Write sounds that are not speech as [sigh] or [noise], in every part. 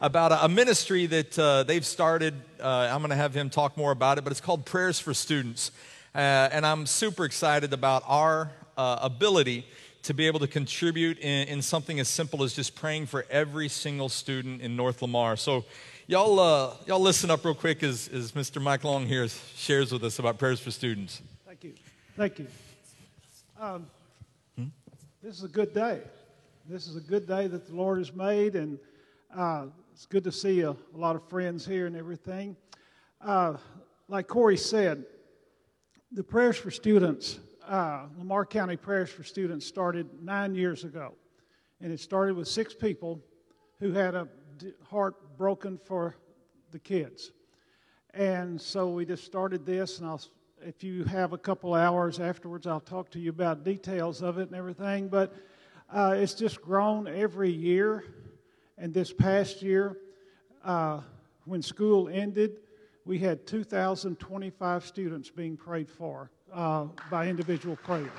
about a, a ministry that uh, they've started. Uh, I'm going to have him talk more about it, but it's called Prayers for Students. Uh, and I'm super excited about our uh, ability to be able to contribute in, in, something as simple as just praying for every single student in North Lamar. So, y'all, uh, y'all listen up real quick as, as Mr. Mike Long here shares with us about Prayers for Students. Thank you. Thank you. Um, hmm? This is a good day. This is a good day that the Lord has made, and uh, it's good to see a, a, lot of friends here and everything. Uh, like Corey said, the Prayers for Students, uh, Lamar County Prayers for Students, started nine years ago. And it started with six people who had a heart broken for the kids. And so we just started this, and I'll, if you have a couple hours afterwards, I'll talk to you about details of it and everything. But uh, it's just grown every year. And this past year, uh, when school ended, we had 2,025 students being prayed for uh, by individual prayers.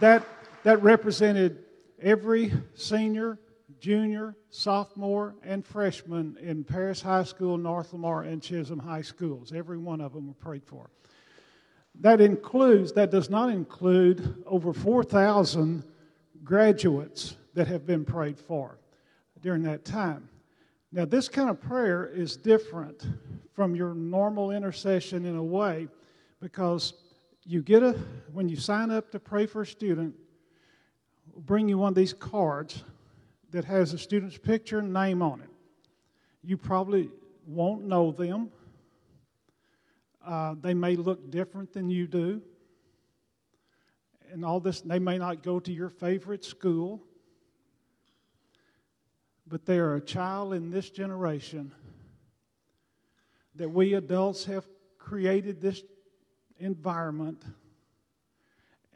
That, that represented every senior, junior, sophomore, and freshman in Paris High School, North Lamar, and Chisum High Schools. Every one of them were prayed for. That includes, that does not include over 4,000 graduates that have been prayed for during that time. Now, this kind of prayer is different from your normal intercession in a way because you get a, when you sign up to pray for a student, we'll bring you one of these cards that has a student's picture and name on it. You probably won't know them. Uh, they may look different than you do and all this, they may not go to your favorite school, but they are a child in this generation that we adults have created this environment,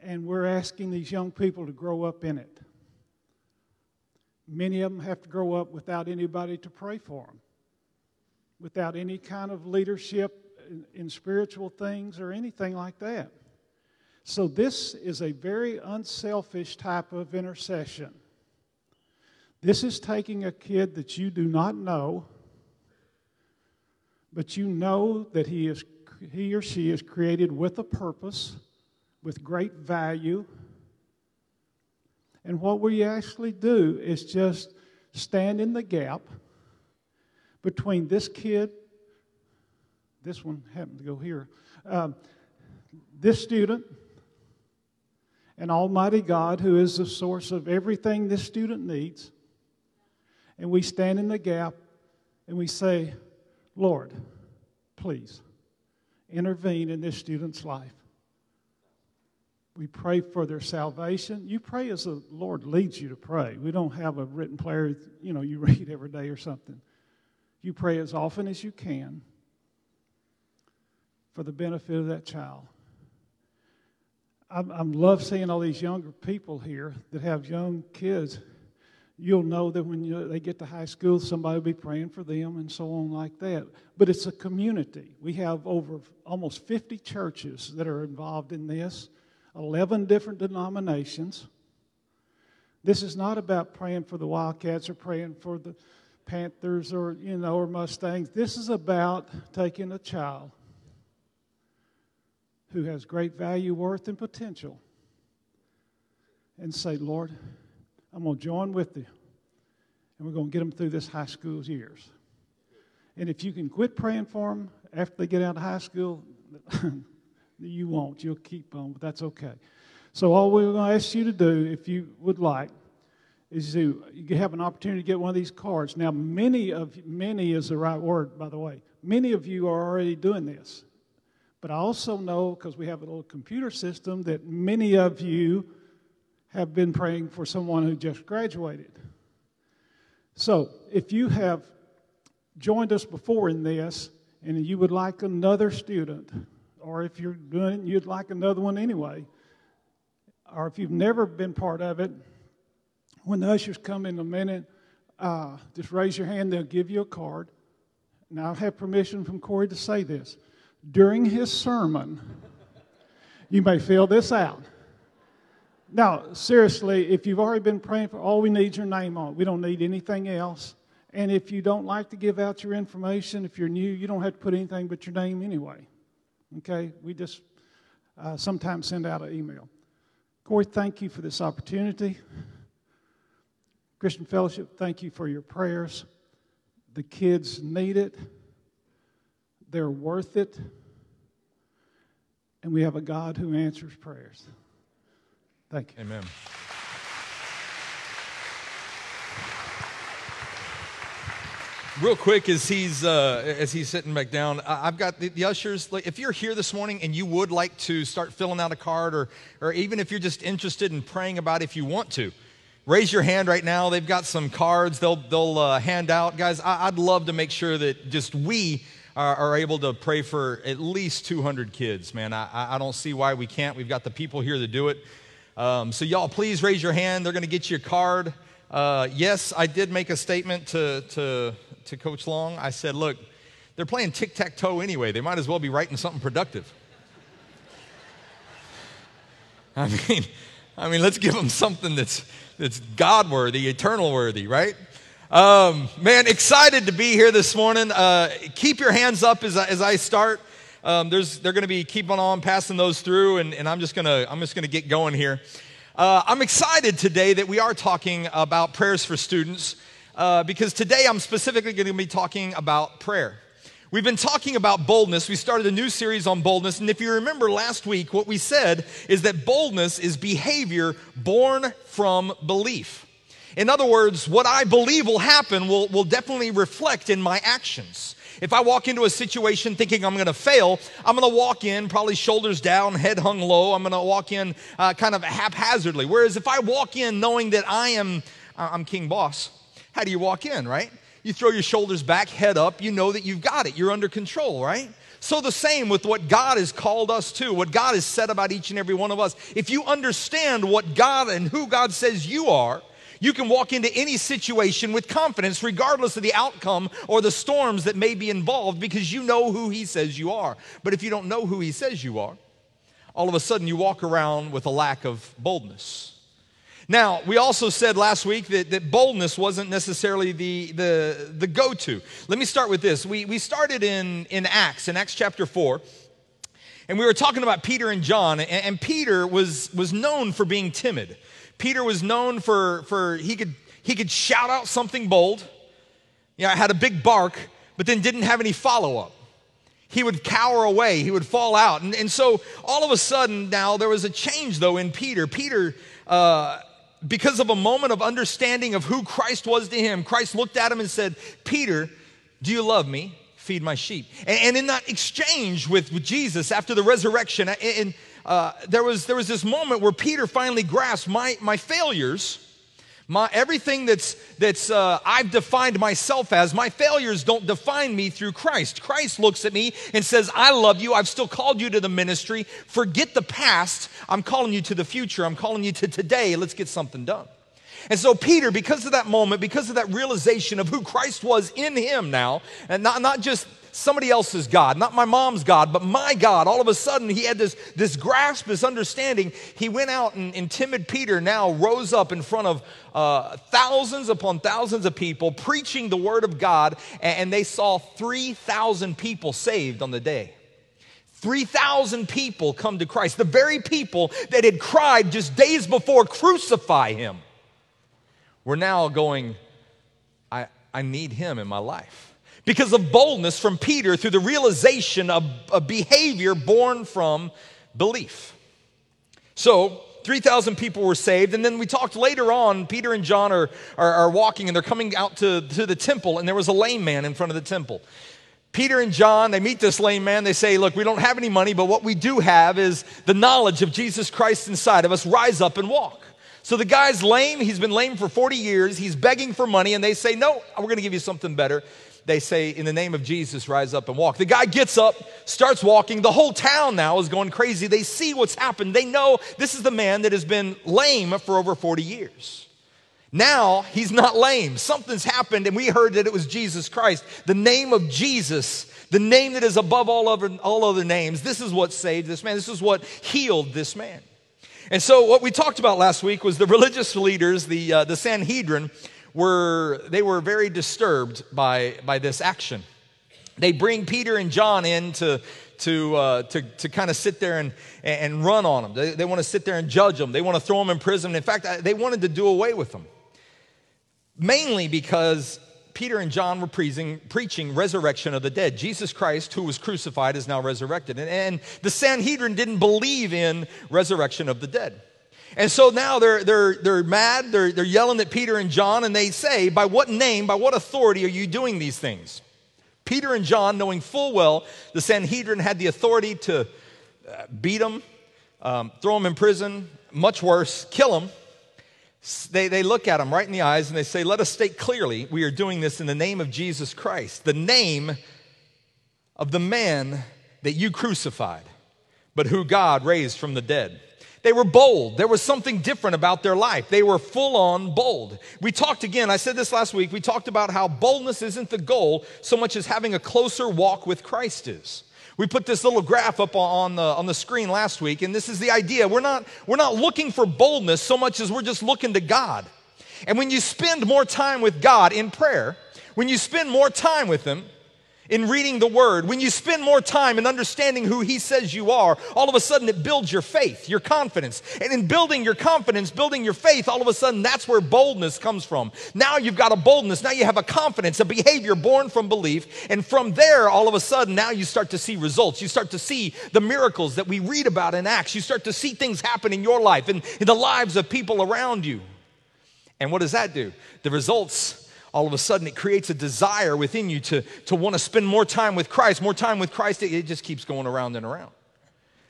and we're asking these young people to grow up in it. Many of them have to grow up without anybody to pray for them, without any kind of leadership in, in spiritual things or anything like that. So, this is a very unselfish type of intercession. This is taking a kid that you do not know, but you know that he, is, he or she is created with a purpose, with great value. And what we actually do is just stand in the gap between this kid, this one happened to go here, um, this student, and Almighty God, who is the source of everything this student needs. And we stand in the gap and we say, Lord, please intervene in this student's life. We pray for their salvation. You pray as the Lord leads you to pray. We don't have a written prayer, you know, you [laughs] read every day or something. You pray as often as you can for the benefit of that child. I, I love seeing all these younger people here that have young kids. You'll know that when you, they get to high school, somebody will be praying for them and so on, like that. But it's a community. We have over almost 50 churches that are involved in this, 11 different denominations. This is not about praying for the Wildcats or praying for the Panthers or, you know, or Mustangs. This is about taking a child who has great value, worth, and potential and say, Lord, I'm going to join with you and we're going to get them through this high school years. And if you can quit praying for them after they get out of high school, [laughs] you won't. You'll keep on, but that's okay. So, all we're going to ask you to do, if you would like, is to you have an opportunity to get one of these cards. Now, many of many is the right word, by the way. Many of you are already doing this. But I also know, because we have a little computer system, that many of you have been praying for someone who just graduated. So if you have joined us before in this and you would like another student, or if you're doing it, you'd like another one anyway, or if you've never been part of it, when the ushers come in a minute, uh, just raise your hand, they'll give you a card. Now, I have permission from Corey to say this during his sermon, you may fill this out. Now, seriously, if you've already been praying for, all we need your name on. We don't need anything else. And if you don't like to give out your information, if you're new, you don't have to put anything but your name anyway. Okay? We just uh, sometimes send out an email. Corey, thank you for this opportunity. Christian Fellowship, thank you for your prayers. The kids need it, they're worth it, and we have a God who answers prayers. Thank you. Amen. Real quick, as he's uh, as he's sitting back down, I've got the, the ushers. Like, if you're here this morning and you would like to start filling out a card, or or even if you're just interested in praying about, it, if you want to, raise your hand right now. They've got some cards they'll they'll uh, hand out, guys. I, would love to make sure that just we are, are, able to pray for at least 200 kids. Man, I I don't see why we can't. We've got the people here to do it. Um, so y'all, please raise your hand. They're going to get you a card. Uh, yes, I did make a statement to, to, to Coach Long. I said, look, they're playing tic tac toe anyway. They might as well be writing something productive. [laughs] I mean, I mean, let's give them something that's, that's God worthy, eternal worthy, right? Um, man, excited to be here this morning. Uh, keep your hands up as I, as I start. Um, there's, they're going to be keeping on passing those through, and, and I'm just going to I'm just going to get going here. Uh, I'm excited today that we are talking about prayers for students uh, because today I'm specifically going to be talking about prayer. We've been talking about boldness. We started a new series on boldness. And if you remember last week, what we said is that boldness is behavior born from belief. In other words, what I believe will happen will, will definitely reflect in my actions. If I walk into a situation thinking I'm going to fail, I'm going to walk in probably shoulders down, head hung low. I'm going to walk in uh, kind of haphazardly. Whereas if I walk in knowing that I am, uh, I'm king boss, how do you walk in, right? You throw your shoulders back, head up. You know that you've got it. You're under control, right? So, the same with what God has called us to, what God has said about each and every one of us. If you understand what God and who God says you are, you can walk into any situation with confidence, regardless of the outcome or the storms that may be involved, because you know who He says you are. But if you don't know who He says you are, all of a sudden you walk around with a lack of boldness. Now, we also said last week that, that boldness wasn't necessarily the, the, the go to. Let me start with this. We, we started in, in Acts, in Acts chapter 4, and we were talking about Peter and John, and, and Peter was, was known for being timid. Peter was known for, for he, could, he could shout out something bold, yeah, had a big bark, but then didn't have any follow up. He would cower away, he would fall out. And, and so all of a sudden, now there was a change though in Peter. Peter, uh, because of a moment of understanding of who Christ was to him, Christ looked at him and said, Peter, do you love me? Feed my sheep. And, and in that exchange with, with Jesus after the resurrection, and uh, there, was, there was this moment where Peter finally grasped my, my failures, my, everything that's, that's uh, I've defined myself as, my failures don't define me through Christ. Christ looks at me and says, I love you. I've still called you to the ministry. Forget the past. I'm calling you to the future. I'm calling you to today. Let's get something done. And so, Peter, because of that moment, because of that realization of who Christ was in him now, and not, not just somebody else's God, not my mom's God, but my God. All of a sudden, he had this, this grasp, this understanding. He went out, and, and timid Peter now rose up in front of uh, thousands upon thousands of people preaching the word of God, and, and they saw 3,000 people saved on the day. 3,000 people come to Christ, the very people that had cried just days before, crucify him. We're now going, I, I need him in my life because of boldness from Peter through the realization of a behavior born from belief. So, 3,000 people were saved. And then we talked later on, Peter and John are, are, are, walking and they're coming out to, to the temple, and there was a lame man in front of the temple. Peter and John, they meet this lame man. They say, Look, we don't have any money, but what we do have is the knowledge of Jesus Christ inside of us. Rise up and walk. So the guy's lame. He's been lame for 40 years. He's begging for money, and they say, No, we're going to give you something better they say, In the name of Jesus, rise up and walk. The guy gets up, starts walking. The whole town now is going crazy. They see what's happened. They know this is the man that has been lame for over 40 years. Now he's not lame. Something's happened, and we heard that it was Jesus Christ. The name of Jesus, the name that is above all other, all other names. This is what saved this man. This is what healed this man. And so, what we talked about last week was the religious leaders, the, uh, the Sanhedrin, were, they were very disturbed by, by this action. They bring Peter and John in to, to, uh, to, to kind of sit there and, and run on them. They, they want to sit there and judge them. They want to throw them in prison. In fact, they wanted to do away with them. Mainly because Peter and John were preaching, preaching resurrection of the dead. Jesus Christ, who was crucified, is now resurrected. And, and the Sanhedrin didn't believe in resurrection of the dead. And so now they're, they're, they're mad, they're, they're yelling at Peter and John, and they say, By what name, by what authority are you doing these things? Peter and John, knowing full well the Sanhedrin had the authority to uh, beat them, um, throw them in prison, much worse, kill them, they, they look at him right in the eyes and they say, Let us state clearly, we are doing this in the name of Jesus Christ, the name of the man that you crucified, but who God raised from the dead. They were bold. There was something different about their life. They were full on bold. We talked again, I said this last week, we talked about how boldness isn't the goal so much as having a closer walk with Christ is. We put this little graph up on the, on the screen last week, and this is the idea. We're not, we're not looking for boldness so much as we're just looking to God. And when you spend more time with God in prayer, when you spend more time with Him, in reading the word, when you spend more time in understanding who he says you are, all of a sudden it builds your faith, your confidence. And in building your confidence, building your faith, all of a sudden that's where boldness comes from. Now you've got a boldness, now you have a confidence, a behavior born from belief. And from there, all of a sudden, now you start to see results. You start to see the miracles that we read about in Acts. You start to see things happen in your life and in the lives of people around you. And what does that do? The results all of a sudden it creates a desire within you to, to want to spend more time with Christ. More time with Christ, it, it just keeps going around and around.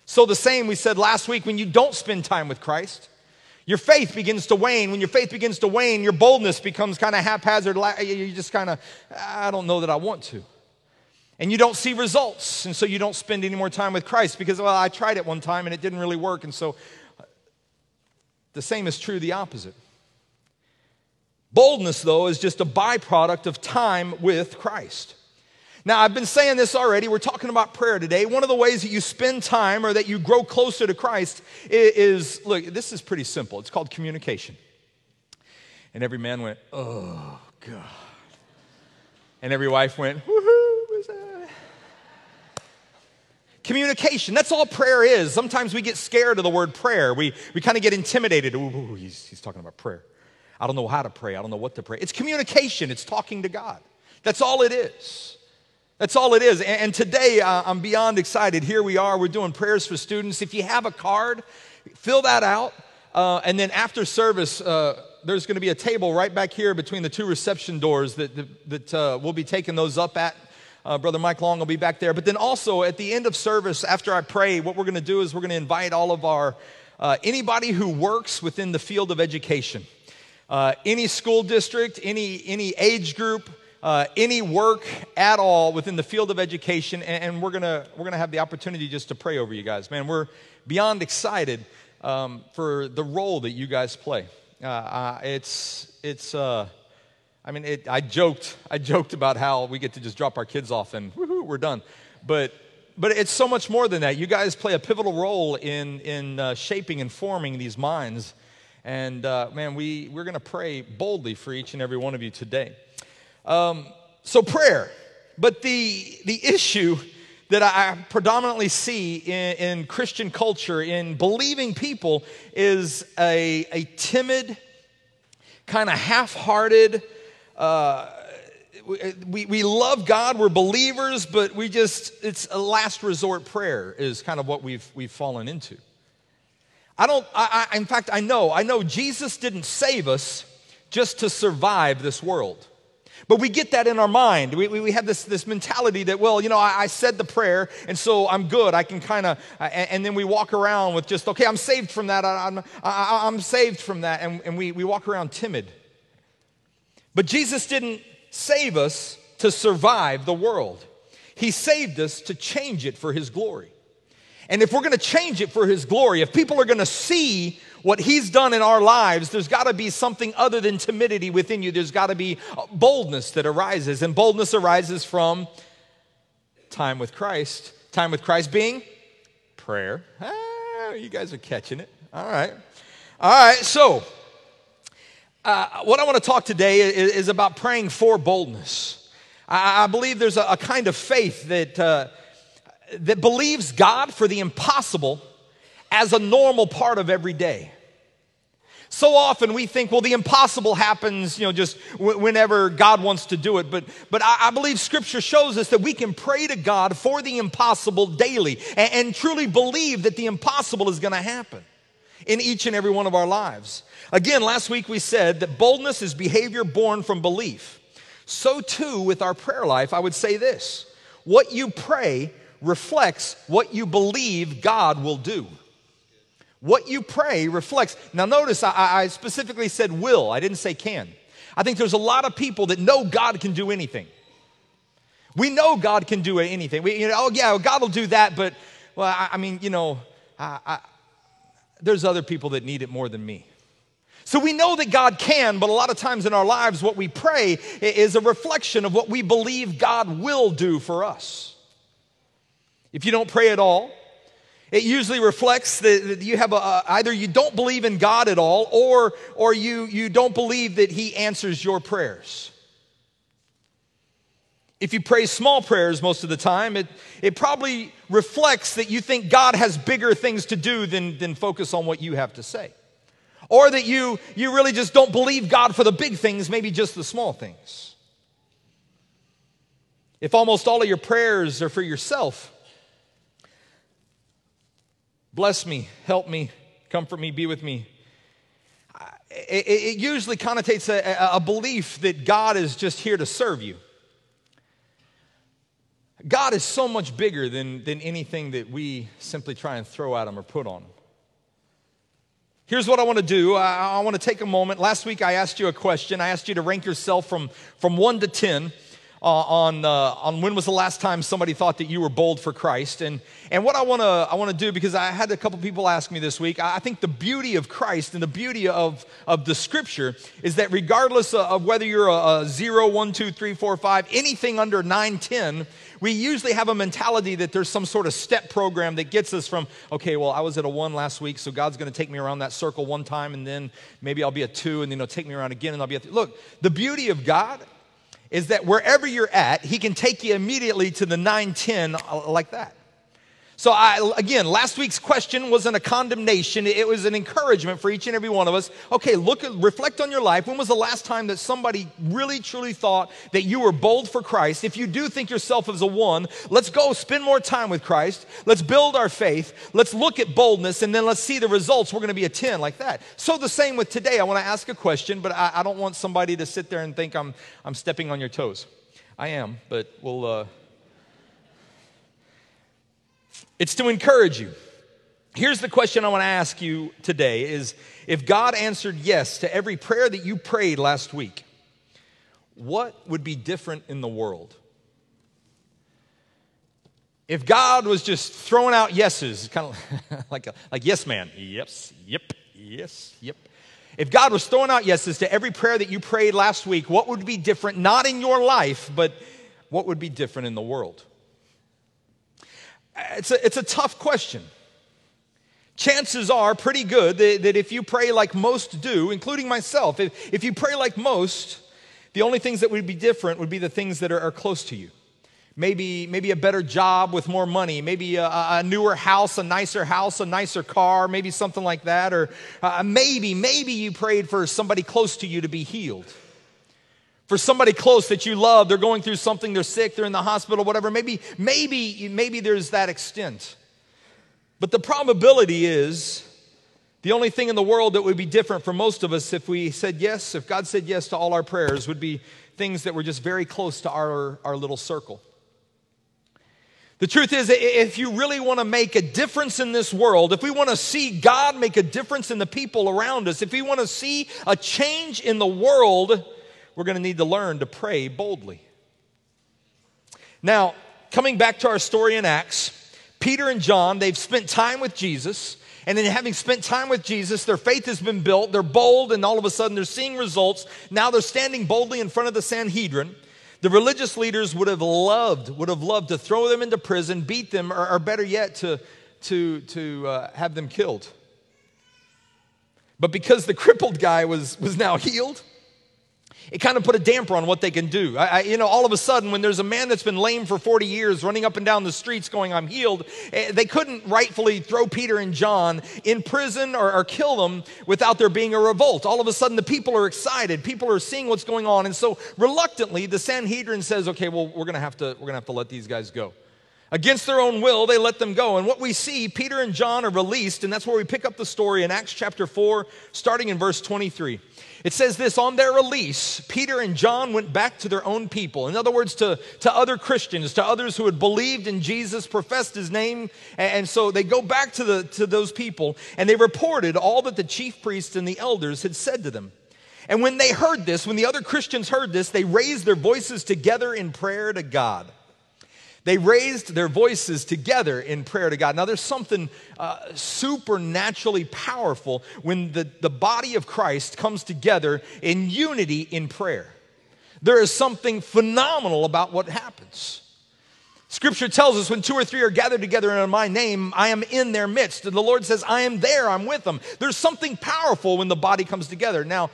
So, the same we said last week when you don't spend time with Christ, your faith begins to wane. When your faith begins to wane, your boldness becomes kind of haphazard. You just kind of, I don't know that I want to. And you don't see results. And so you don't spend any more time with Christ because, well, I tried it one time and it didn't really work. And so uh, the same is true the opposite. Boldness, though, is just a byproduct of time with Christ. Now, I've been saying this already. We're talking about prayer today. One of the ways that you spend time or that you grow closer to Christ is, look, this is pretty simple. It's called communication. And every man went, oh, God. And every wife went, woohoo? Communication. That's all prayer is. Sometimes we get scared of the word prayer. We, we kind of get intimidated. Ooh, he's, he's talking about prayer. I don't know how to pray. I don't know what to pray. It's communication, it's talking to God. That's all it is. That's all it is. And, today, uh, I'm beyond excited. Here we are. We're doing prayers for students. If you have a card, fill that out. Uh, and then after service, uh, there's going to be a table right back here between the two reception doors that, that, that uh, we'll be taking those up at. Uh, Brother Mike Long will be back there. But then also at the end of service, after I pray, what we're going to do is we're going to invite all of our, uh, anybody who works within the field of education. Uh, any school district, any, any age group, uh, any work at all within the field of education, and, and we're gonna we're gonna have the opportunity just to pray over you guys. Man, we're beyond excited um, for the role that you guys play. Uh, it's it's. Uh, I mean, it, I joked I joked about how we get to just drop our kids off and we're done, but but it's so much more than that. You guys play a pivotal role in in uh, shaping and forming these minds and uh, man, we, we're going to pray boldly for each and every one of you today. Um, so, prayer. But the, the issue that I predominantly see in, in Christian culture, in believing people, is a, a timid, kind of half hearted, uh, we, we love God, we're believers, but we just, it's a last resort prayer, is kind of what we've, we've fallen into. I don't, I, I, in fact, I know, I know Jesus didn't save us just to survive this world. But we get that in our mind. We, we, we have this, this mentality that, well, you know, I, I said the prayer, and so I'm good. I can kind of, and, and, then we walk around with just, okay, I'm saved from that. I, I'm, I, I'm saved from that. And, and we, we walk around timid. But Jesus didn't save us to survive the world, He saved us to change it for His glory. And if we're going to change it for His glory, if people are going to see what He's done in our lives, there's got to be something other than timidity within you. There's got to be boldness that arises. And boldness arises from time with Christ. Time with Christ being prayer. Ah, you guys are catching it. All right. All right. So, uh, what I want to talk today is, is about praying for boldness. I, I believe there's a, a, kind of faith that, uh, that believes God for the impossible as a normal part of every day. So often we think, well, the impossible happens, you know, just w- whenever God wants to do it. But, but I, I, believe Scripture shows us that we can pray to God for the impossible daily and, and truly believe that the impossible is going to happen in each and every one of our lives. Again, last week we said that boldness is behavior born from belief. So too with our prayer life, I would say this what you pray reflects what you believe God will do. What you pray reflects. Now, notice I, I, specifically said will, I didn't say can. I think there's a lot of people that know God can do anything. We know God can do anything. We, you know, oh, yeah, God will do that, but, well, I, I mean, you know, I, there's other people that need it more than me. So we know that God can, but a lot of times in our lives, what we pray is a reflection of what we believe God will do for us. If you don't pray at all, it usually reflects that you have a, either you don't believe in God at all or, or you, you don't believe that He answers your prayers. If you pray small prayers most of the time, it, it probably reflects that you think God has bigger things to do than, than focus on what you have to say. Or that you, you really just don't believe God for the big things, maybe just the small things. If almost all of your prayers are for yourself, bless me, help me, comfort me, be with me. It, usually connotates a, belief that God is just here to serve you. God is so much bigger than, than anything that we simply try and throw at Him or put on Him. Here's what I want to do. I, I want to take a moment. Last week I asked you a question. I asked you to rank yourself from, from 1 to 10 uh, on, uh, on when was the last time somebody thought that you were bold for Christ. And, and what I want to I wanna do, because I had a couple people ask me this week, I think the beauty of Christ and the beauty of, of the scripture is that regardless of whether you're a, a 0, 1, 2, 3, 4, 5, anything under 9, 10, we usually have a mentality that there's some sort of step program that gets us from, okay, well, I was at a one last week, so God's going to take me around that circle one time, and then maybe I'll be a two, and then he'll take me around again, and I'll be a three. Look, the beauty of God is that wherever you're at, He can take you immediately to the 9 10 uh, like that. So, I, again, last week's question wasn't a condemnation. It was an encouragement for each and every one of us. Okay, look, reflect on your life. When was the last time that somebody really, truly thought that you were bold for Christ? If you do think yourself as a one, let's go spend more time with Christ. Let's build our faith. Let's look at boldness, and then let's see the results. We're going to be a 10 like that. So, the same with today. I want to ask a question, but I, I don't want somebody to sit there and think I'm, I'm stepping on your toes. I am, but we'll. Uh, it's to encourage you. Here's the question I want to ask you today is if God answered yes to every prayer that you prayed last week, what would be different in the world? If God was just throwing out yeses, kind of [laughs] like, a, like yes man, yes, yep, yes, yep. If God was throwing out yeses to every prayer that you prayed last week, what would be different, not in your life, but what would be different in the world? It's a, it's a tough question. Chances are pretty good that, that if you pray like most do, including myself, if, if you pray like most, the only things that would be different would be the things that are, are close to you. Maybe, maybe a better job with more money, maybe a, a, newer house, a nicer house, a nicer car, maybe something like that. Or uh, maybe, maybe you prayed for somebody close to you to be healed for somebody close that you love they're going through something they're sick they're in the hospital whatever maybe maybe maybe there's that extent. But the probability is the only thing in the world that would be different for most of us if we said yes if god said yes to all our prayers would be things that were just very close to our, our little circle. The truth is, if you really want to make a difference in this world, if we want to see God make a difference in the people around us, if we want to see a change in the world, we're going to need to learn to pray boldly. Now, coming back to our story in Acts, Peter and John, they've spent time with Jesus. And then, having spent time with Jesus, their faith has been built. They're bold, and all of a sudden, they're seeing results. Now they're standing boldly in front of the Sanhedrin. The religious leaders would have loved, would have loved to throw them into prison, beat them, or, or better yet, to, to, to uh, have them killed. But because the crippled guy was, was now healed, it kind of put a damper on what they can do. I, I, you know, all of a sudden, when there's a man that's been lame for 40 years running up and down the streets going, I'm healed, eh, they couldn't rightfully throw Peter and John in prison or, or kill them without there being a revolt. All of a sudden, the people are excited. People are seeing what's going on. And so, reluctantly, the Sanhedrin says, okay, well, we're going to have to, we're going to have to let these guys go. Against their own will, they let them go. And what we see, Peter and John are released, and that's where we pick up the story in Acts chapter 4, starting in verse 23. It says this on their release, Peter and John went back to their own people. In other words, to, to other Christians, to others who had believed in Jesus, professed his name. And, and so they go back to, the, to those people, and they reported all that the chief priests and the elders had said to them. And when they heard this, when the other Christians heard this, they raised their voices together in prayer to God. They raised their voices together in prayer to God. Now, there's something uh, supernaturally powerful when the, the body of Christ comes together in unity in prayer. There is something phenomenal about what happens. Scripture tells us when two or three are gathered together in my name, I am in their midst. And the Lord says, I am there, I'm with them. There's something powerful when the body comes together. Now,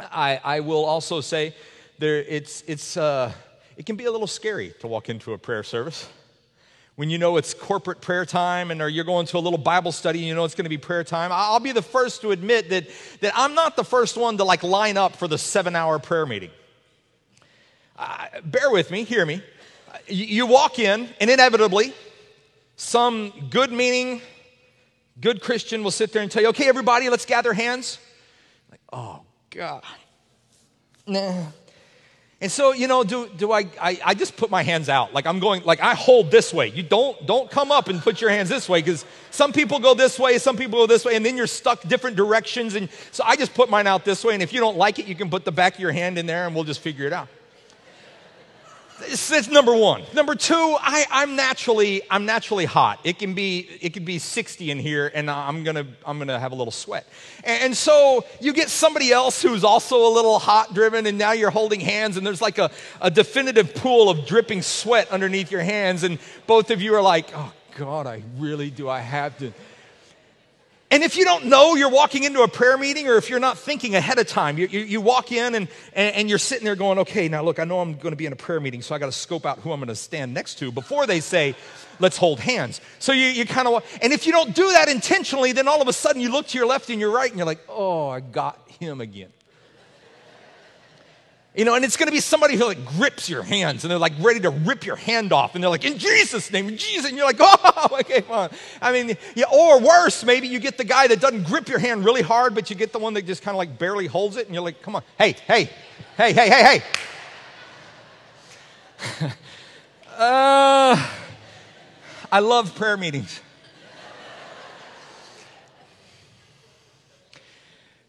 I, I will also say there, it's, it's, uh, it can be a little scary to walk into a prayer service. When you know it's corporate prayer time and or you're going to a little Bible study and you know it's going to be prayer time, I'll be the first to admit that, that I'm not the first one to like line up for the seven hour prayer meeting. Uh, bear with me, hear me. You, you walk in, and inevitably, some good meaning, good Christian will sit there and tell you, okay, everybody, let's gather hands. Like, oh, God. Nah. And so, you know, do, do I, I, I just put my hands out. Like I'm going, like I hold this way. You don't, don't come up and put your hands this way because some people go this way, some people go this way, and then you're stuck different directions. And so I just put mine out this way. And if you don't like it, you can put the back of your hand in there and we'll just figure it out. That's number one. Number two, I, am naturally I'm naturally hot. It can be it can be 60 in here, and I'm gonna I'm gonna have a little sweat. And, and so you get somebody else who's also a little hot driven, and now you're holding hands, and there's like a, a definitive pool of dripping sweat underneath your hands, and both of you are like, oh God, I really do I have to and if you don't know you're walking into a prayer meeting, or if you're not thinking ahead of time, you, you, you walk in and, and, and, you're sitting there going, okay, now look, I know I'm going to be in a prayer meeting, so I got to scope out who I'm going to stand next to before they say, let's hold hands. So you, you kind of, and if you don't do that intentionally, then all of a sudden you look to your left and your right and you're like, oh, I got him again. You know, and it's going to be somebody who like grips your hands and they're like ready to rip your hand off. And they're like, in Jesus' name, Jesus. And you're like, [laughs] oh, okay, fine. I mean, yeah, or worse, maybe you get the guy that doesn't grip your hand really hard, but you get the one that just kind of like barely holds it. And you're like, come on, hey, hey, hey, hey, hey, hey. [laughs] uh, I love prayer meetings.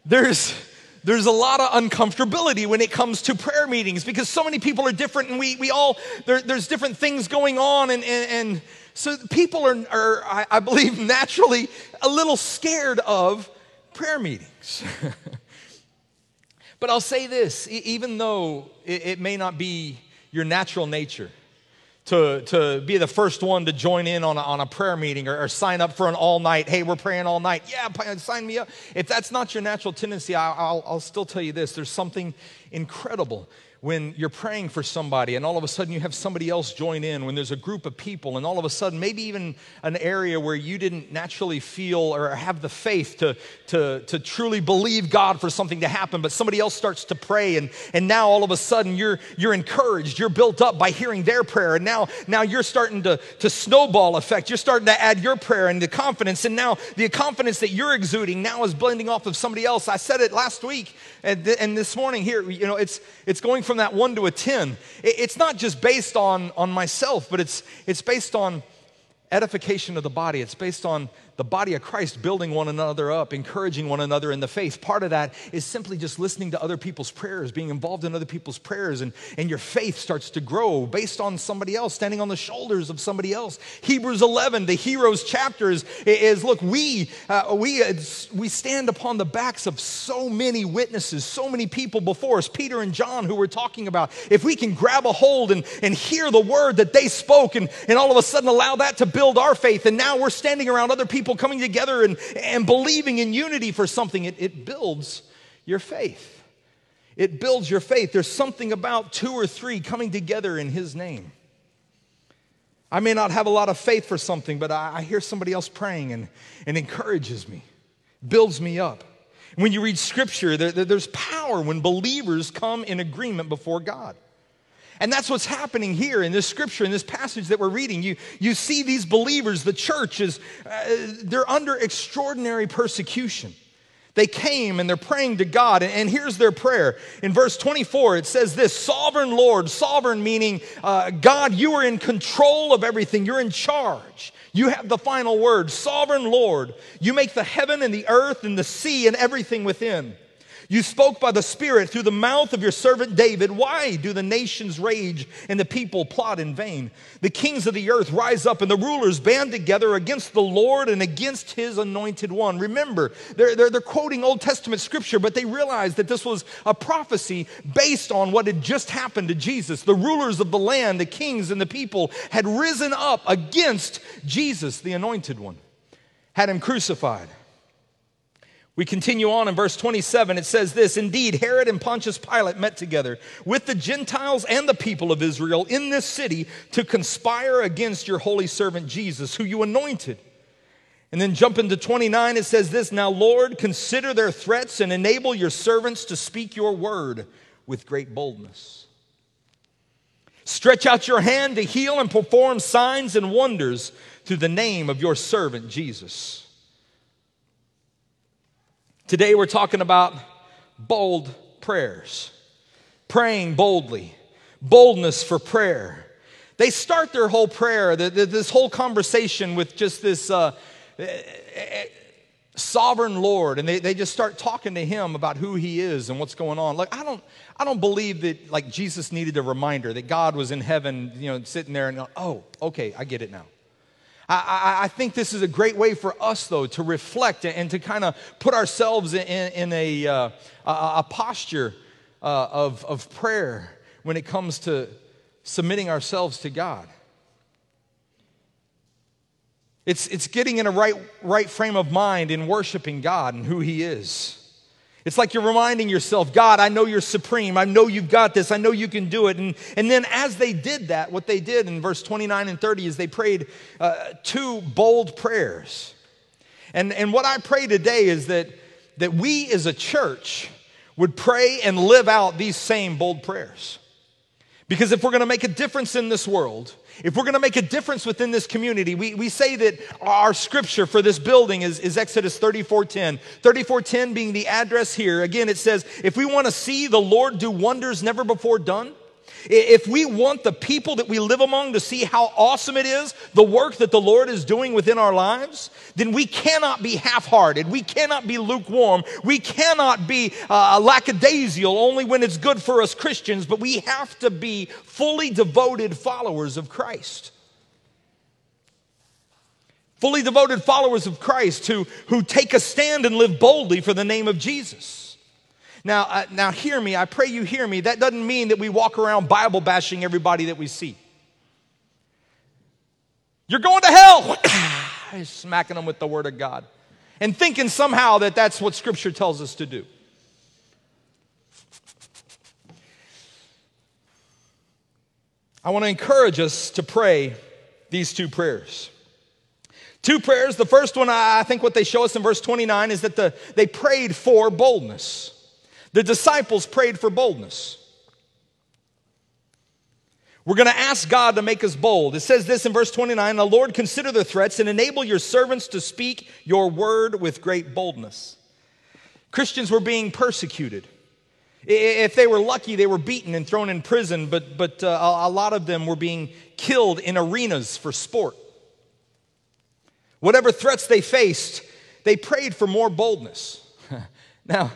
There's, there's a lot of uncomfortability when it comes to prayer meetings because so many people are different and we, we all, there, there's different things going on. And, and, and so people are, are I, I believe, [laughs] naturally a little scared of prayer meetings. [laughs] but I'll say this even though it, it may not be your natural nature, to, to be the first one to join in on a, on a prayer meeting or, or sign up for an all night, hey, we're praying all night. Yeah, sign me up. If that's not your natural tendency, I'll, I'll, I'll still tell you this there's something incredible when you're praying for somebody and all of a sudden you have somebody else join in, when there's a group of people, and all of a sudden, maybe even an area where you didn't naturally feel or have the faith to, to, to truly believe God for something to happen, but somebody else starts to pray, and, and now all of a sudden you're, you're encouraged, you're built up by hearing their prayer, and now, now you're starting to, to snowball effect. You're starting to add your prayer and the confidence, and now the confidence that you're exuding now is blending off of somebody else. I said it last week and, th- and this morning here, you know, it's, it's going from that one to a 10. It's not just based on, on myself, but it's, it's based on edification of the body. It's based on the body of Christ building one another up, encouraging one another in the faith. Part of that is simply just listening to other people's prayers, being involved in other people's prayers, and, and your faith starts to grow based on somebody else, standing on the shoulders of somebody else. Hebrews 11, the heroes chapter is, is look, we, uh, we, uh, we stand upon the backs of so many witnesses, so many people before us, Peter and John, who we're talking about. If we can grab a hold and, and hear the word that they spoke and, and all of a sudden allow that to build our faith, and now we're standing around other people people coming together and, and believing in unity for something, it, it builds your faith. It builds your faith. There's something about two or three coming together in His name. I may not have a lot of faith for something, but I, I hear somebody else praying and, and encourages me, builds me up. When you read scripture, there, there, there's power when believers come in agreement before God. And that's what's happening here in this scripture, in this passage that we're reading. You, you see these believers, the church is, uh, they're under extraordinary persecution. They came and they're praying to God. And, and here's their prayer. In verse 24, it says this Sovereign Lord, sovereign meaning, uh, God, you are in control of everything, you're in charge. You have the final word. Sovereign Lord, you make the heaven and the earth and the sea and everything within. You spoke by the Spirit through the mouth of your servant David. Why do the nations rage and the people plot in vain? The kings of the earth rise up and the rulers band together against the Lord and against his anointed one. Remember, they're, they're, they're quoting Old Testament scripture, but they realized that this was a prophecy based on what had just happened to Jesus. The rulers of the land, the kings and the people, had risen up against Jesus, the anointed one, had him crucified. We continue on in verse 27. It says this Indeed, Herod and Pontius Pilate met together with the Gentiles and the people of Israel in this city to conspire against your holy servant Jesus, who you anointed. And then jump into 29, it says this Now, Lord, consider their threats and enable your servants to speak your word with great boldness. Stretch out your hand to heal and perform signs and wonders through the name of your servant Jesus. Today we're talking about bold prayers, praying boldly, boldness for prayer. They start their whole prayer, this whole conversation with just this uh, eh, eh, sovereign Lord, and they, they just start talking to him about who he is and what's going on. Like, I don't, I don't believe that like Jesus needed a reminder that God was in heaven, you know, sitting there and, oh, okay, I get it now. I, I, think this is a great way for us, though, to reflect and to kind of put ourselves in, in a, uh, a, posture uh, of, of prayer when it comes to submitting ourselves to God. It's, it's getting in a right, right frame of mind in worshiping God and who He is. It's like you're reminding yourself, God, I know you're supreme. I know you've got this. I know you can do it. And, and then as they did that, what they did in verse 29 and 30 is they prayed uh, two bold prayers. And, and what I pray today is that, that we as a church would pray and live out these same bold prayers. Because if we're going to make a difference in this world, if we're going to make a difference within this community, we, we say that our scripture for this building is, is Exodus 34.10. 34.10 being the address here. Again, it says, if we want to see the Lord do wonders never before done, if we want the people that we live among to see how awesome it is, the work that the Lord is doing within our lives, then we cannot be half hearted. We cannot be lukewarm. We cannot be uh, lackadaisical only when it's good for us Christians, but we have to be fully devoted followers of Christ fully devoted followers of Christ who, who take a stand and live boldly for the name of Jesus. Now, uh, now hear me. I pray you hear me. That doesn't mean that we walk around Bible bashing everybody that we see. You're going to hell. [coughs] Smacking them with the word of God and thinking somehow that that's what Scripture tells us to do. I want to encourage us to pray these two prayers. Two prayers. The first one, I think what they show us in verse 29 is that the, they prayed for boldness. The disciples prayed for boldness. We're going to ask God to make us bold. It says this in verse 29 The Lord, consider the threats and enable your servants to speak your word with great boldness. Christians were being persecuted. If they were lucky, they were beaten and thrown in prison, but, but uh, a lot of them were being killed in arenas for sport. Whatever threats they faced, they prayed for more boldness. [laughs] now,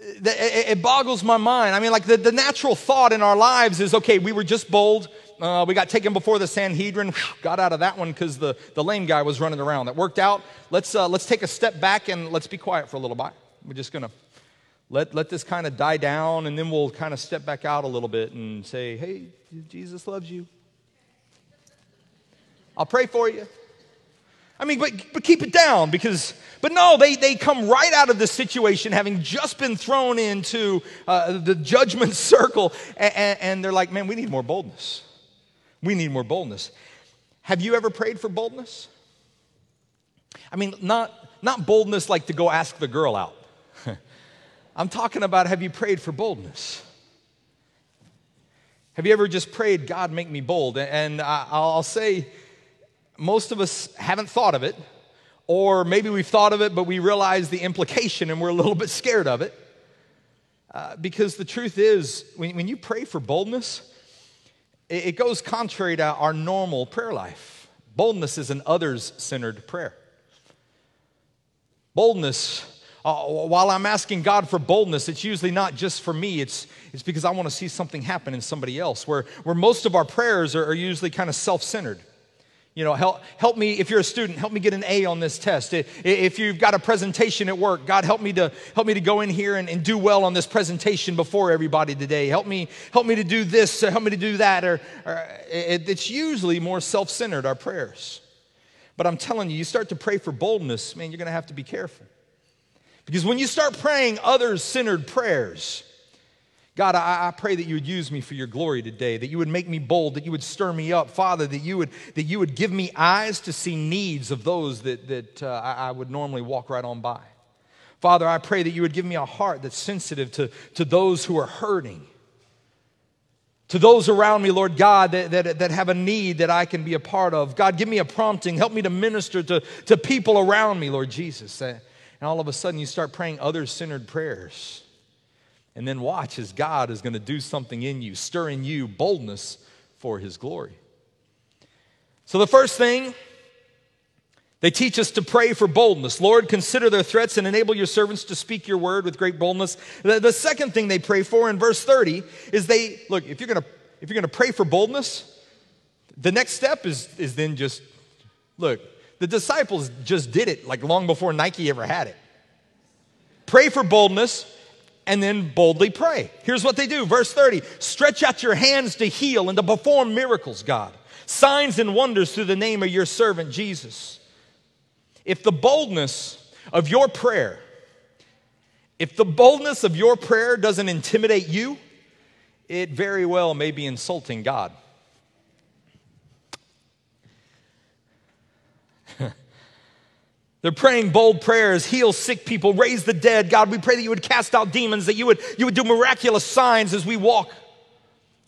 it boggles my mind. I mean, like the, the natural thought in our lives is okay, we were just bold. Uh, we got taken before the Sanhedrin, got out of that one because the, the lame guy was running around. That worked out. Let's, uh, let's take a step back and let's be quiet for a little bit. We're just going to let, let this kind of die down and then we'll kind of step back out a little bit and say, hey, Jesus loves you. I'll pray for you. I mean, but, but keep it down because, but no, they, they come right out of this situation having just been thrown into uh, the judgment [laughs] circle, and, and they're like, man, we need more boldness. We need more boldness. Have you ever prayed for boldness? I mean, not, not boldness like to go ask the girl out. [laughs] I'm talking about have you prayed for boldness? Have you ever just prayed, God, make me bold? And I'll say, most of us haven't thought of it, or maybe we've thought of it, but we realize the implication and we're a little bit scared of it. Uh, because the truth is, when, when you pray for boldness, it, it goes contrary to our normal prayer life. Boldness is an others centered prayer. Boldness, uh, while I'm asking God for boldness, it's usually not just for me, it's, it's because I want to see something happen in somebody else, where, where most of our prayers are, are usually kind of self centered. You know, help, help me, if you're a student, help me get an A on this test. If you've got a presentation at work, God, help me to, help me to go in here and, and do well on this presentation before everybody today. Help me, help me to do this, help me to do that. Or, or it, it's usually more self centered, our prayers. But I'm telling you, you start to pray for boldness, man, you're going to have to be careful. Because when you start praying others centered prayers, God, I, I, pray that you would use me for your glory today, that you would make me bold, that you would stir me up, Father, that you would, that you would give me eyes to see needs of those that, that uh, I, I would normally walk right on by. Father, I pray that you would give me a heart that's sensitive to, to those who are hurting, to those around me, Lord God, that, that, that have a need that I can be a part of. God, give me a prompting. Help me to minister to, to people around me, Lord Jesus. And all of a sudden, you start praying other centered prayers and then watch as God is going to do something in you, stir in you boldness for his glory. So, the first thing, they teach us to pray for boldness. Lord, consider their threats and enable your servants to speak your word with great boldness. The, the second thing they pray for in verse 30 is they, look, if you're going to, if you're going to pray for boldness, the next step is, is then just, look, the disciples just did it like long before Nike ever had it. Pray for boldness, and then boldly pray. Here's what they do. Verse 30 Stretch out your hands to heal and to perform miracles, God, signs and wonders through the name of your servant Jesus. If the boldness of your prayer, if the boldness of your prayer doesn't intimidate you, it very well may be insulting God. They're praying bold prayers, heal sick people, raise the dead. God, we pray that you would cast out demons, that you would, you would do miraculous signs as we walk,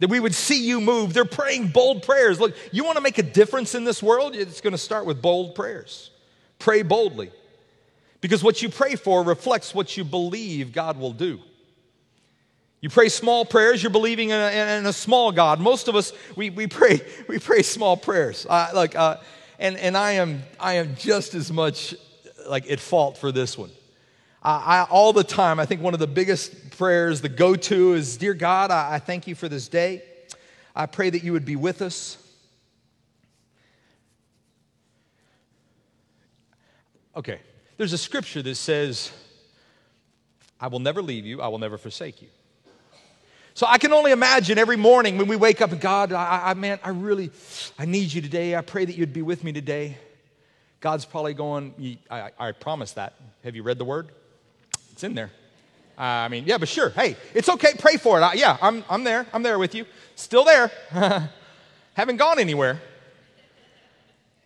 that we would see you move. They're praying bold prayers. Look, you want to make a difference in this world? It's going to start with bold prayers. Pray boldly. Because what you pray for reflects what you believe God will do. You pray small prayers, you're believing in a, in a small God. Most of us, we, we, pray, [laughs] we pray small prayers. Uh, look, uh, and, and I, am, I am just as much like at fault for this one. I, all the time, I think one of the biggest prayers, the go to, is Dear God, I, I thank you for this day. I pray that you would be with us. Okay, there's a scripture that says, I will never leave you, I will never forsake you. So I can only imagine every morning when we wake up, and God, I, I man, I really, I need you today. I pray that you'd be with me today. God's probably going, I, I promise that. Have you read the word? It's in there. Uh, I mean, yeah, but sure. Hey, it's okay. Pray for it. I, yeah, I'm, I'm there. I'm there with you. Still there. [laughs] Haven't gone anywhere.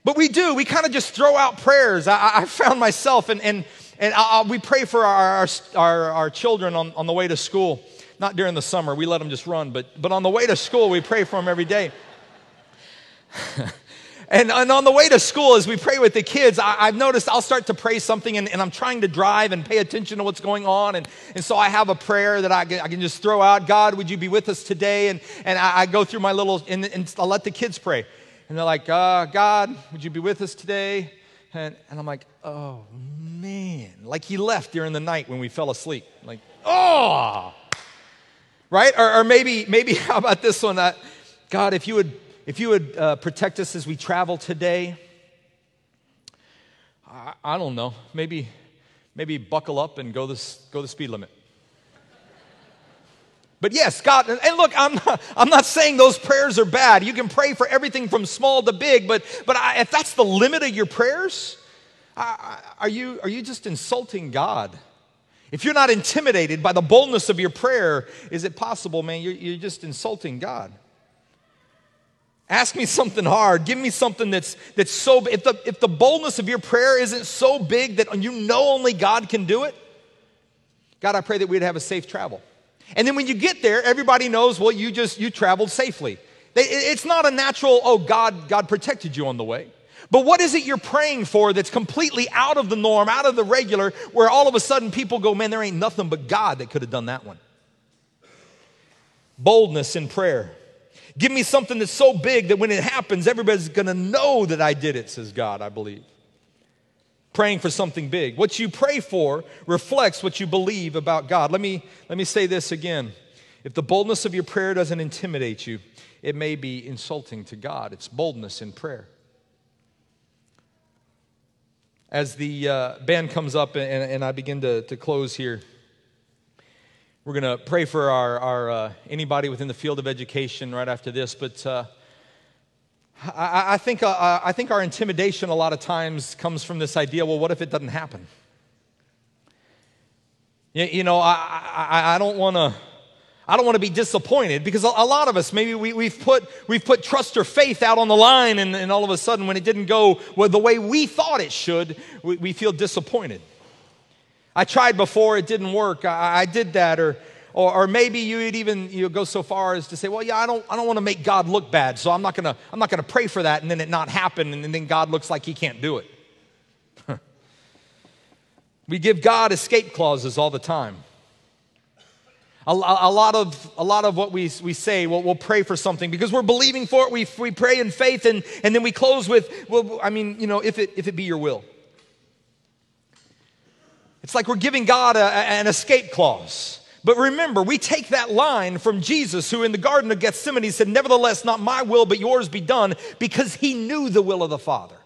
But we do. We kind of just throw out prayers. I, I found myself, and, and, and I, we pray for our, our, our children on, on the way to school. Not during the summer, we let them just run, but, but on the way to school, we pray for them every day. [laughs] and, and on the way to school, as we pray with the kids, I, have noticed I'll start to pray something and, and, I'm trying to drive and pay attention to what's going on. And, and so I have a prayer that I can, I can just throw out God, would you be with us today? And, and I, I go through my little, and, and I'll let the kids pray. And they're like, uh, God, would you be with us today? And, and I'm like, oh man. Like he left during the night when we fell asleep. Like, oh right? Or, or maybe, maybe [laughs] how about this one? Uh, God, if you would, if you would uh, protect us as we travel today, I, I, don't know. Maybe, maybe buckle up and go the, go the speed limit. But yes, God, and look, I'm not, I'm not saying those prayers are bad. You can pray for everything from small to big, but, but I, if that's the limit of your prayers, I, are, you, are you just insulting God? If you're not intimidated by the boldness of your prayer, is it possible, man, you're, you're just insulting God? Ask me something hard. Give me something that's, that's so, if the, if the boldness of your prayer isn't so big that you know only God can do it, God, I pray that we'd have a safe travel. And then when you get there, everybody knows, well, you just, you traveled safely. It's not a natural, oh, God, God protected you on the way. But what is it you're praying for that's completely out of the norm, out of the regular, where all of a sudden people go, man, there ain't nothing but God that could have done that one? Boldness in prayer. Give me something that's so big that when it happens, everybody's to know that I did it, says God, I believe. Praying for something big. What you pray for reflects what you believe about God. Let me, let me say this again. If the boldness of your prayer doesn't intimidate you, it may be insulting to God. It's boldness in prayer. As the uh, band comes up and, and I begin to, to close here, we're going to pray for our, our uh, anybody within the field of education right after this, but uh, I, I, think, uh, I think our intimidation a lot of times comes from this idea well, what if it doesn't happen? You, you know, I, I, I don't want to. I don't want to be disappointed because a, lot of us, maybe we, have put, we've put trust or faith out on the line, and, and, all of a sudden, when it didn't go the way we thought it should, we, we feel disappointed. I tried before, it didn't work. I, I did that. Or, or, or, maybe you'd even you go so far as to say, well, yeah, I don't, I don't want to make God look bad, so I'm not going to pray for that and then it not happen and then God looks like he can't do it. [laughs] we give God escape clauses all the time. A, a, lot of, a lot of what we, we say, well, we'll pray for something because we're believing for it. We, we pray in faith and, and then we close with, well, I mean, you know, if it, if it be your will. It's like we're giving God a, an escape clause. But remember, we take that line from Jesus, who in the Garden of Gethsemane said, Nevertheless, not my will, but yours be done, because he knew the will of the Father.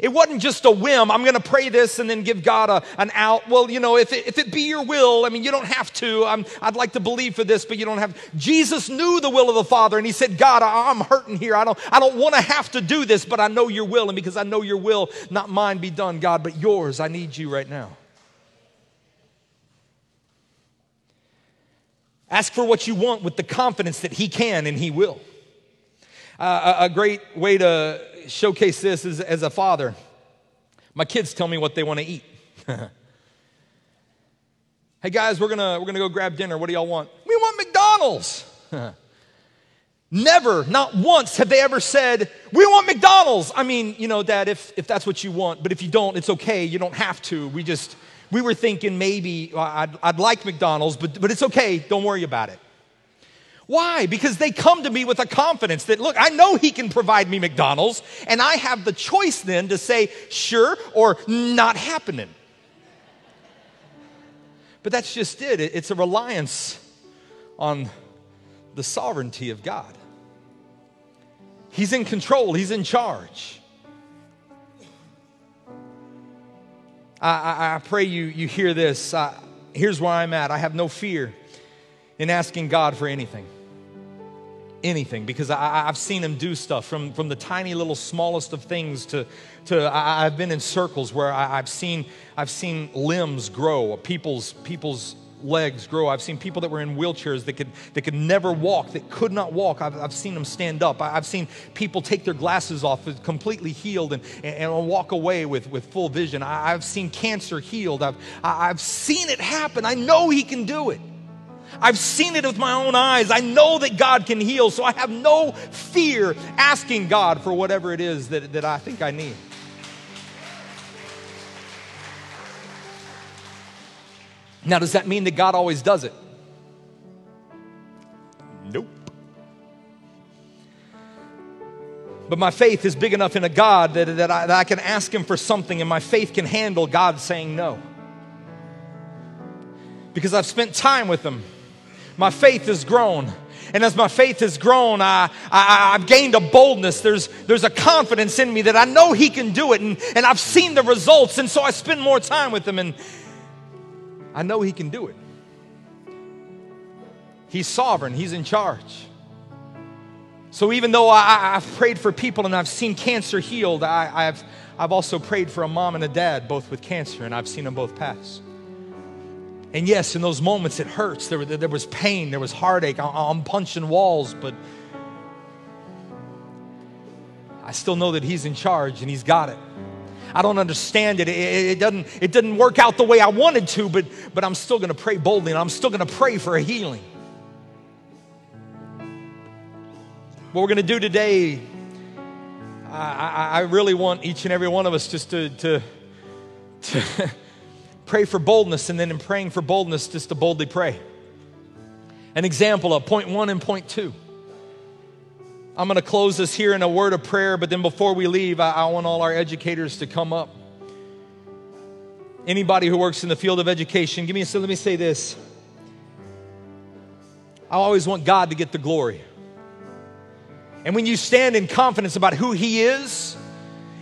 It wasn't just a whim, I'm going to pray this and then give God a, an out. Well, you know, if it, if it be your will, I mean, you don't have to. i would like to believe for this, but you don't have. Jesus knew the will of the Father, and he said, God, I, I'm hurting here. I don't, I don't want to have to do this, but I know your will. And because I know your will, not mine be done, God, but yours, I need you right now. Ask for what you want with the confidence that He can and He will. Uh, a, a, great way to showcase this is as a father. My kids tell me what they want to eat. [laughs] hey guys, we're gonna we're gonna go grab dinner. What do y'all want? We want McDonald's. [laughs] Never, not once have they ever said, We want McDonald's. I mean, you know, Dad, if, if that's what you want, but if you don't, it's okay. You don't have to. We just, we were thinking maybe I'd, I'd like McDonald's, but, but it's okay. Don't worry about it. Why? Because they come to me with a confidence that, look, I know he can provide me McDonald's, and I have the choice then to say sure or not happening. But that's just it. It's a reliance on the sovereignty of God. He's in control, He's in charge. I, I, I pray you, you hear this. Uh, here's where I'm at. I have no fear in asking God for anything. Anything, because I, have seen him do stuff from, from the tiny little smallest of things to, to I, have been in circles where I, have seen, I've seen limbs grow, people's, people's legs grow. I've seen people that were in wheelchairs that could, that could never walk, that could not walk. I've, I've seen them stand up. I've seen people take their glasses off, uh, completely healed, and, and, and walk away with, with full vision. I, have seen cancer healed. I've, I've seen it happen. I know He can do it. I've seen it with my own eyes. I know that God can heal, so I have no fear asking God for whatever it is that, that I think I need. Now, does that mean that God always does it? Nope. But my faith is big enough in a God that, that, I, that I can ask Him for something and my faith can handle God saying no. Because I've spent time with Him, my faith has grown. And as my faith has grown, I, I, have gained a boldness. There's, there's a confidence in me that I know He can do it. And, and I've seen the results. And so I spend more time with Him. And, I know He can do it. He's sovereign, He's in charge. So even though I, have prayed for people and I've seen cancer healed, I, have I've also prayed for a mom and a dad, both with cancer, and I've seen them both pass. And yes, in those moments it hurts. There, there was pain, there was heartache. I'm punching walls, but I still know that He's in charge and He's got it. I don't understand it. It, it, doesn't, it doesn't work out the way I wanted to, but, but I'm still going to pray boldly and I'm still going to pray for a healing. What we're going to do today, I, I, I, really want each and every one of us just to, to, to [laughs] pray for boldness and then in praying for boldness, just to boldly pray. An example of point one and point two. I'm going to close this here in a word of prayer, but then before we leave, I, I, want all our educators to come up. Anybody who works in the field of education, give me a, so let me say this. I always want God to get the glory. And when you stand in confidence about who He is,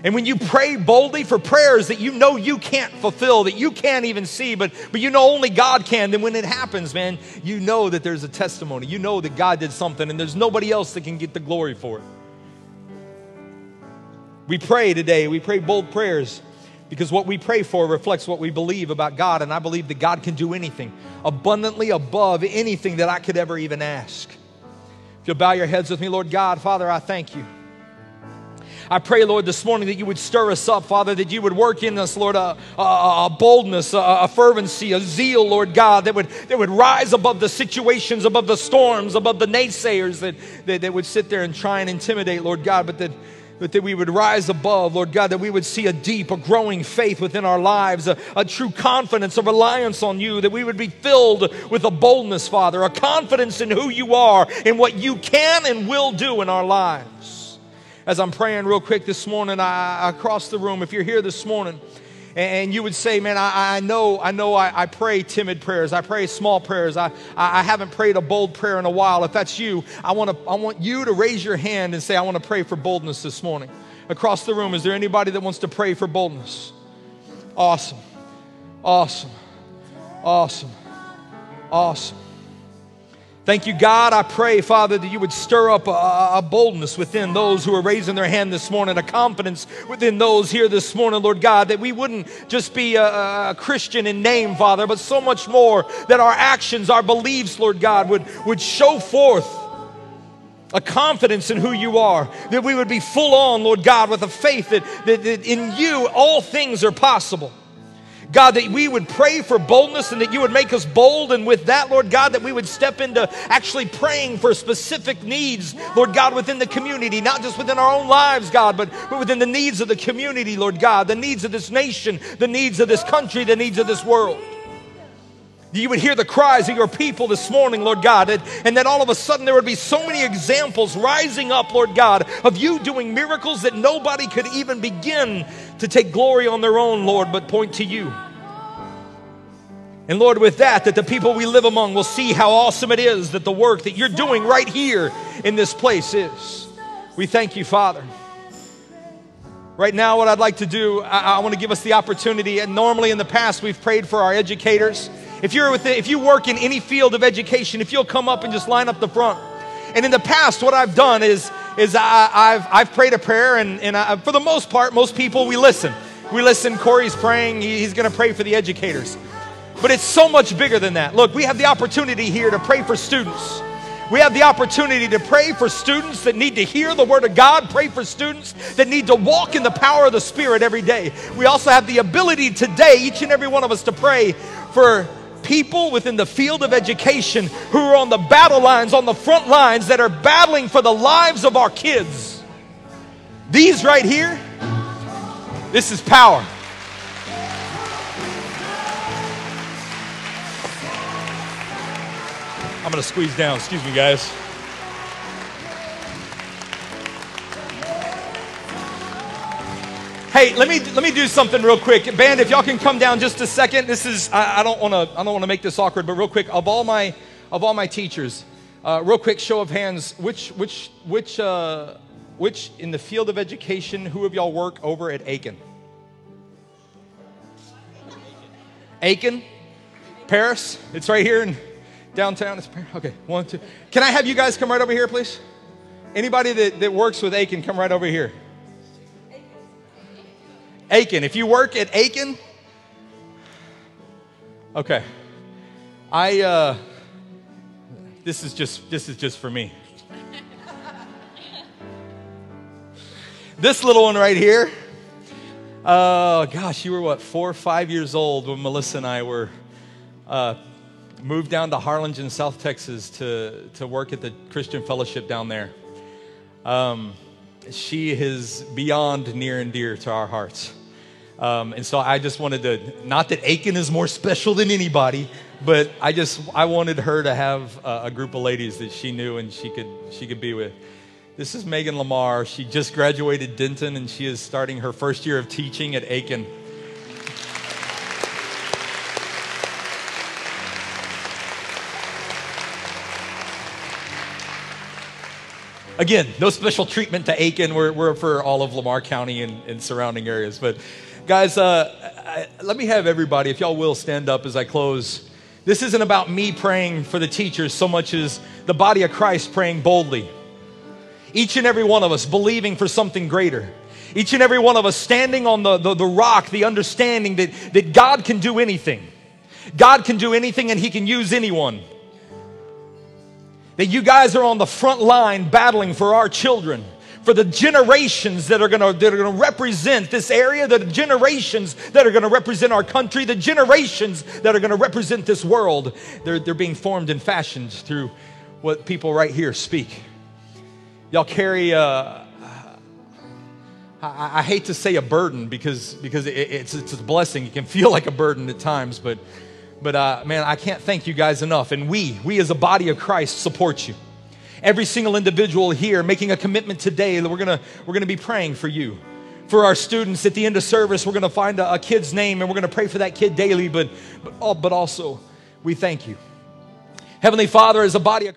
and when you pray boldly for prayers that you know you can't fulfill, that you can't even see, but, but you know only God can, then when it happens, man, you know that there's a testimony. You know that God did something and there's nobody else that can get the glory for it. We pray today, we pray bold prayers because what we pray for reflects what we believe about God, and I believe that God can do anything abundantly above anything that I could ever even ask. If you'll bow your heads with me, Lord God, Father, I thank you. I pray, Lord, this morning that you would stir us up, Father, that you would work in us, Lord, a, a, a boldness, a, a, fervency, a zeal, Lord God, that would, that would rise above the situations, above the storms, above the naysayers that, that, that would sit there and try and intimidate, Lord God, but that but that we would rise above, Lord God, that we would see a deep, a growing faith within our lives, a, a, true confidence, a reliance on you, that we would be filled with a boldness, Father, a confidence in who you are and what you can and will do in our lives as I'm praying real quick this morning, I, across the room, if you're here this morning, and you would say, man, I, I know, I know I, I, pray timid prayers. I pray small prayers. I, I haven't prayed a bold prayer in a while. If that's you, I want, to, I want you to raise your hand and say, I want to pray for boldness this morning. Across the room, is there anybody that wants to pray for boldness? Awesome. Awesome. Awesome. Awesome. Thank you, God. I pray, Father, that you would stir up a, a, boldness within those who are raising their hand this morning, a confidence within those here this morning, Lord God, that we wouldn't just be a, a Christian in name, Father, but so much more that our actions, our beliefs, Lord God, would, would show forth a confidence in who you are, that we would be full on, Lord God, with a faith that, that, that in you all things are possible. God, that we would pray for boldness and that you would make us bold. And with that, Lord God, that we would step into actually praying for specific needs, Lord God, within the community, not just within our own lives, God, but, but within the needs of the community, Lord God, the needs of this nation, the needs of this country, the needs of this world. You would hear the cries of your people this morning, Lord God, and, and then all of a sudden there would be so many examples rising up, Lord God, of you doing miracles that nobody could even begin to take glory on their own, Lord, but point to you. And Lord, with that, that the people we live among will see how awesome it is that the work that you're doing right here in this place is. We thank you, Father. Right now, what I'd like to do, I, I want to give us the opportunity. And normally in the past, we've prayed for our educators. If you're with, if you work in any field of education, if you'll come up and just line up the front. And in the past, what I've done is, is I, have I've prayed a prayer, and, and I, for the most part, most people, we listen. We listen. Corey's praying. he's going to pray for the educators. But it's so much bigger than that. Look, we have the opportunity here to pray for students. We have the opportunity to pray for students that need to hear the Word of God, pray for students that need to walk in the power of the Spirit every day. We also have the ability today, each and every one of us, to pray for people within the field of education who are on the battle lines, on the front lines, that are battling for the lives of our kids. These right here, this is power. I'm going to squeeze down. Excuse me, guys. Hey, let me let me do something real quick, band. If y'all can come down just a second. This is I, I don't want to I don't want to make this awkward, but real quick, of all my of all my teachers, uh, real quick show of hands. Which which which uh, which in the field of education, who of y'all work over at Aikin? Aikin, Paris. It's right here in Downtown is okay. One, two. Can I have you guys come right over here, please? Anybody that, that works with Aikin, come right over here. Aikin. If you work at Aikin, okay. I uh, this is just this is just for me. this little one right here. Oh gosh, you were what four or five years old when Melissa and I were uh, moved down to Harlingen, South Texas, to to work at the Christian Fellowship down there. Um, she is beyond near and dear to our hearts. Um, and so I just wanted to, not that Aikin is more special than anybody, but I just, I wanted her to have a, a group of ladies that she knew and she could, she could be with. This is Megan Lamar. She just graduated Denton and she is starting her first year of teaching at Aikin. Again, no special treatment to Aikin. We're, we're for all of Lamar County and, and surrounding areas. But guys, uh, I, let me have everybody, if y'all will, stand up as I close. This isn't about me praying for the teachers so much as the body of Christ praying boldly. Each and every one of us believing for something greater. Each and every one of us standing on the, the, the rock, the understanding that, that God can do anything. God can do anything and He can use anyone that you guys are on the front line battling for our children for the generations that are going to represent this area the generations that are going to represent our country the generations that are going to represent this world they're, they're being formed and fashioned through what people right here speak y'all carry uh, I, I, hate to say a burden because because it, it's, it's a blessing it can feel like a burden at times but but uh, man, I can't thank you guys enough. And we, we as a body of Christ, support you. Every single individual here making a commitment today that we're gonna we're gonna be praying for you. For our students at the end of service, we're gonna find a, a kid's name and we're gonna pray for that kid daily. But but, oh, but also, we thank you, Heavenly Father, as a body of